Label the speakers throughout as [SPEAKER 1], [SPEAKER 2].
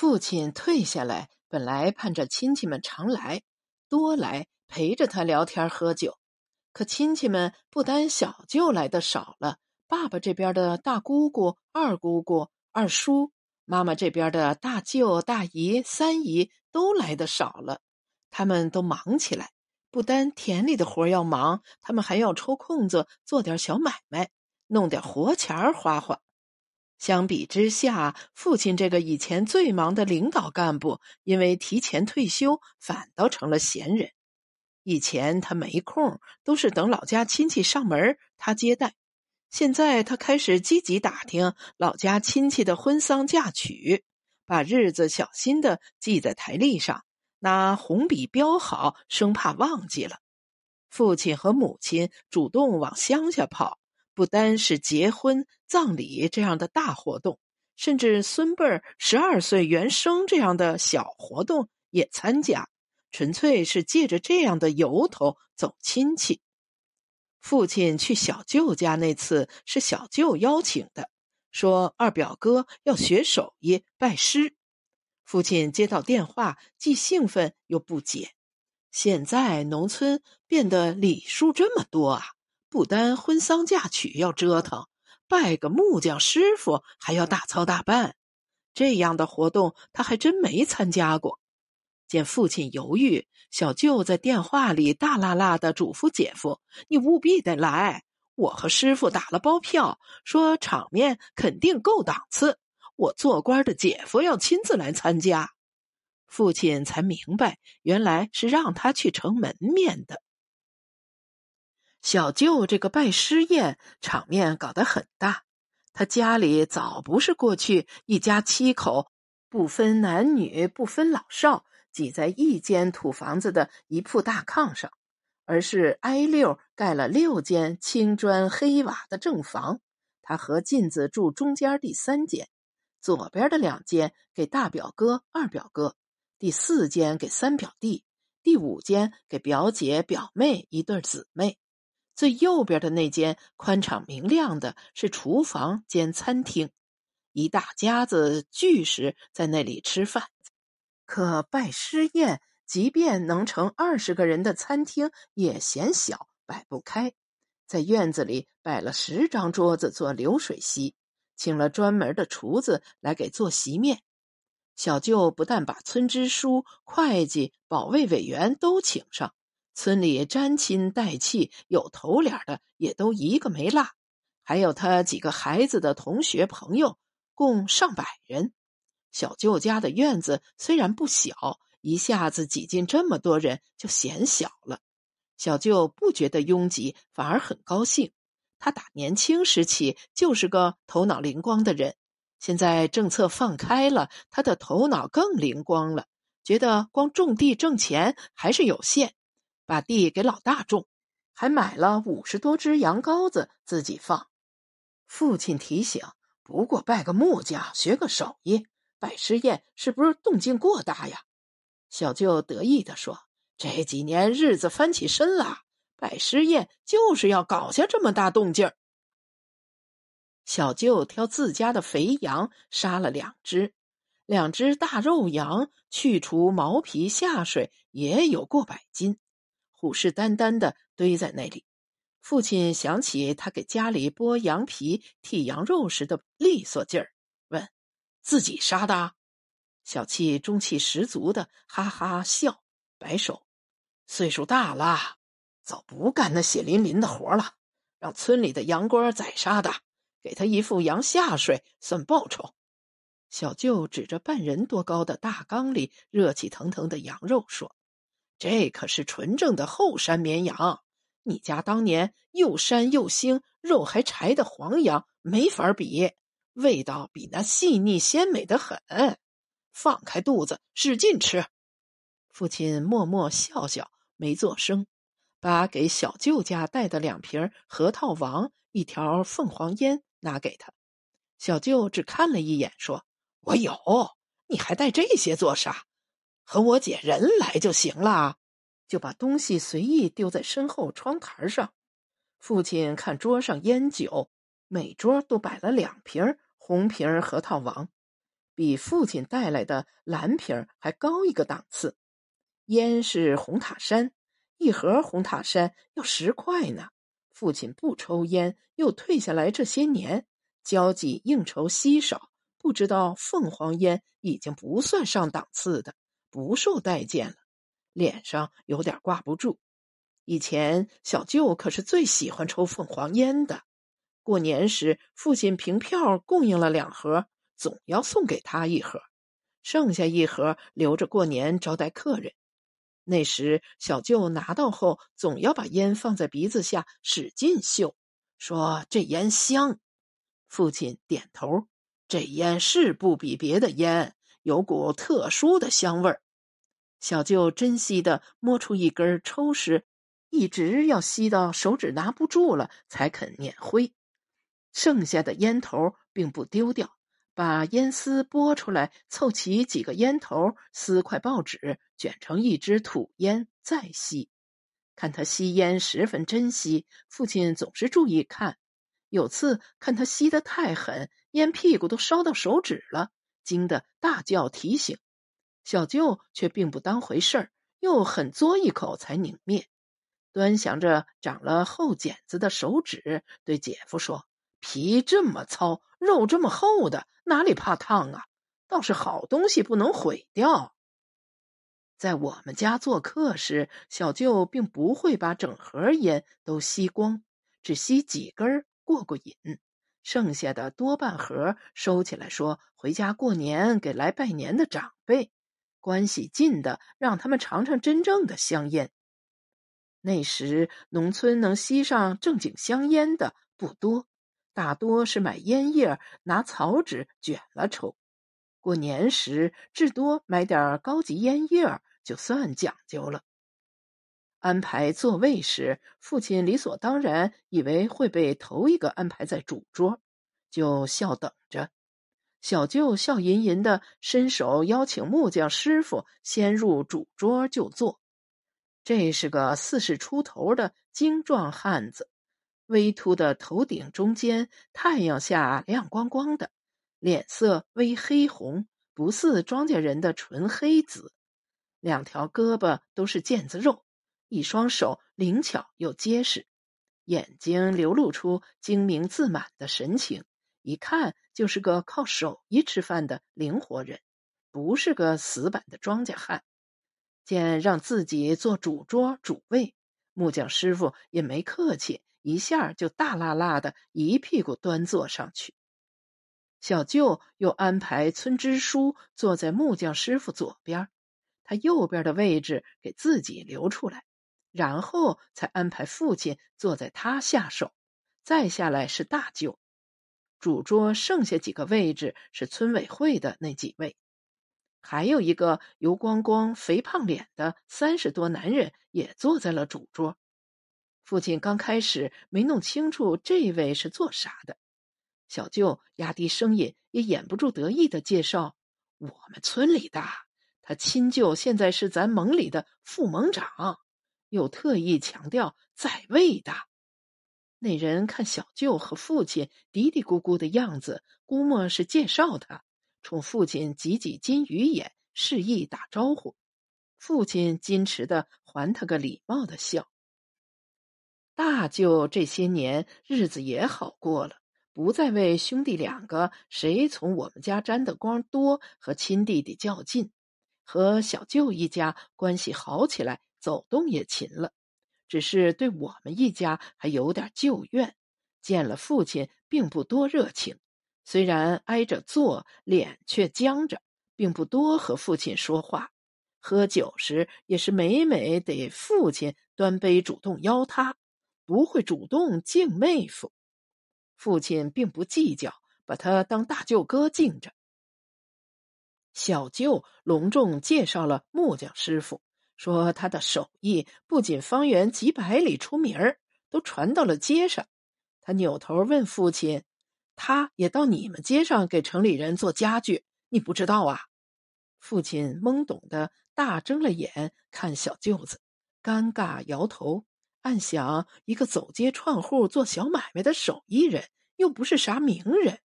[SPEAKER 1] 父亲退下来，本来盼着亲戚们常来，多来陪着他聊天喝酒。可亲戚们不单小舅来的少了，爸爸这边的大姑姑、二姑姑、二叔，妈妈这边的大舅、大姨、三姨都来的少了。他们都忙起来，不单田里的活要忙，他们还要抽空子做点小买卖，弄点活钱花花。相比之下，父亲这个以前最忙的领导干部，因为提前退休，反倒成了闲人。以前他没空，都是等老家亲戚上门他接待。现在他开始积极打听老家亲戚的婚丧嫁娶，把日子小心的记在台历上，拿红笔标好，生怕忘记了。父亲和母亲主动往乡下跑。不单是结婚、葬礼这样的大活动，甚至孙辈儿十二岁元生这样的小活动也参加，纯粹是借着这样的由头走亲戚。父亲去小舅家那次是小舅邀请的，说二表哥要学手艺拜师。父亲接到电话，既兴奋又不解。现在农村变得礼数这么多啊！不单婚丧嫁娶要折腾，拜个木匠师傅还要大操大办，这样的活动他还真没参加过。见父亲犹豫，小舅在电话里大喇喇的嘱咐姐夫：“你务必得来，我和师傅打了包票，说场面肯定够档次。我做官的姐夫要亲自来参加。”父亲才明白，原来是让他去撑门面的。小舅这个拜师宴场面搞得很大，他家里早不是过去一家七口，不分男女、不分老少，挤在一间土房子的一铺大炕上，而是挨六盖了六间青砖黑瓦的正房。他和进子住中间第三间，左边的两间给大表哥、二表哥，第四间给三表弟，第五间给表姐、表妹一对姊妹。最右边的那间宽敞明亮的是厨房兼餐厅，一大家子聚时在那里吃饭。可拜师宴，即便能盛二十个人的餐厅也嫌小，摆不开。在院子里摆了十张桌子做流水席，请了专门的厨子来给做席面。小舅不但把村支书、会计、保卫委员都请上。村里沾亲带戚有头脸的也都一个没落，还有他几个孩子的同学朋友，共上百人。小舅家的院子虽然不小，一下子挤进这么多人就显小了。小舅不觉得拥挤，反而很高兴。他打年轻时起就是个头脑灵光的人，现在政策放开了，他的头脑更灵光了，觉得光种地挣钱还是有限。把地给老大种，还买了五十多只羊羔子自己放。父亲提醒：“不过拜个木匠，学个手艺，拜师宴是不是动静过大呀？”小舅得意地说：“这几年日子翻起身了，拜师宴就是要搞下这么大动静。”小舅挑自家的肥羊杀了两只，两只大肉羊，去除毛皮下水也有过百斤。虎视眈眈的堆在那里，父亲想起他给家里剥羊皮、剔羊肉时的利索劲儿，问：“自己杀的？”小气中气十足的哈哈笑，摆手：“岁数大了，早不干那血淋淋的活了，让村里的羊倌宰杀的，给他一副羊下水算报酬。”小舅指着半人多高的大缸里热气腾腾的羊肉说。这可是纯正的后山绵羊，你家当年又膻又腥、肉还柴的黄羊没法比，味道比那细腻鲜美的很。放开肚子，使劲吃。父亲默默笑笑，没作声，把给小舅家带的两瓶核桃王、一条凤凰烟拿给他。小舅只看了一眼，说：“我有，你还带这些做啥？”和我姐人来就行了，就把东西随意丢在身后窗台上。父亲看桌上烟酒，每桌都摆了两瓶红瓶核桃王，比父亲带来的蓝瓶还高一个档次。烟是红塔山，一盒红塔山要十块呢。父亲不抽烟，又退下来这些年，交际应酬稀少，不知道凤凰烟已经不算上档次的，不受待见了，脸上有点挂不住。以前小舅可是最喜欢抽凤凰烟的，过年时父亲凭票供应了两盒，总要送给他一盒，剩下一盒留着过年招待客人。那时，小舅拿到后，总要把烟放在鼻子下使劲嗅，说：“这烟香。”父亲点头：“这烟是不比别的烟，有股特殊的香味儿。”小舅珍惜的摸出一根抽时，一直要吸到手指拿不住了，才肯捻灰。剩下的烟头并不丢掉。把烟丝拨出来，凑齐几个烟头，撕块报纸卷成一支土烟，再吸。看他吸烟十分珍惜，父亲总是注意看。有次看他吸得太狠，烟屁股都烧到手指了，惊得大叫提醒。小舅却并不当回事儿，又狠嘬一口才拧灭。端详着长了厚茧子的手指，对姐夫说：“皮这么糙。”肉这么厚的，哪里怕烫啊？倒是好东西不能毁掉。在我们家做客时，小舅并不会把整盒烟都吸光，只吸几根过过瘾，剩下的多半盒收起来，说回家过年给来拜年的长辈，关系近的让他们尝尝真正的香烟。那时农村能吸上正经香烟的不多。大多是买烟叶，拿草纸卷了抽。过年时，至多买点高级烟叶，就算讲究了。安排座位时，父亲理所当然以为会被头一个安排在主桌，就笑等着。小舅笑吟吟的伸手邀请木匠师傅先入主桌就坐。这是个四十出头的精壮汉子。微秃的头顶中间，太阳下亮光光的，脸色微黑红，不似庄稼人的纯黑紫。两条胳膊都是腱子肉，一双手灵巧又结实，眼睛流露出精明自满的神情，一看就是个靠手艺吃饭的灵活人，不是个死板的庄稼汉。见让自己做主桌主位，木匠师傅也没客气。一下就大辣辣的一屁股端坐上去，小舅又安排村支书坐在木匠师傅左边，他右边的位置给自己留出来，然后才安排父亲坐在他下手，再下来是大舅。主桌剩下几个位置是村委会的那几位，还有一个油光光、肥胖脸的三十多男人也坐在了主桌。父亲刚开始没弄清楚这位是做啥的，小舅压低声音，也掩不住得意的介绍：“我们村里的，他亲舅现在是咱盟里的副盟长，又特意强调在位的。”那人看小舅和父亲嘀嘀咕咕的样子，估摸是介绍他，冲父亲挤挤金鱼眼，示意打招呼。父亲矜持的还他个礼貌的笑。大舅这些年日子也好过了，不再为兄弟两个谁从我们家沾的光多和亲弟弟较劲，和小舅一家关系好起来，走动也勤了。只是对我们一家还有点旧怨，见了父亲并不多热情，虽然挨着坐，脸却僵着，并不多和父亲说话。喝酒时也是每每得父亲端杯主动邀他。不会主动敬妹夫，父亲并不计较，把他当大舅哥敬着。小舅隆重介绍了木匠师傅，说他的手艺不仅方圆几百里出名儿，都传到了街上。他扭头问父亲：“他也到你们街上给城里人做家具，你不知道啊？”父亲懵懂的大睁了眼看小舅子，尴尬摇头。暗想：一个走街串户做小买卖的手艺人，又不是啥名人，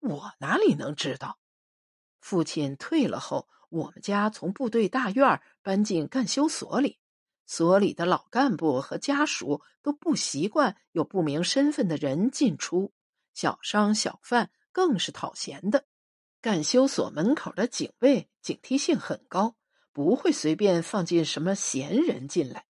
[SPEAKER 1] 我哪里能知道？父亲退了后，我们家从部队大院搬进干休所里，所里的老干部和家属都不习惯有不明身份的人进出，小商小贩更是讨嫌的。干休所门口的警卫警惕性很高，不会随便放进什么闲人进来。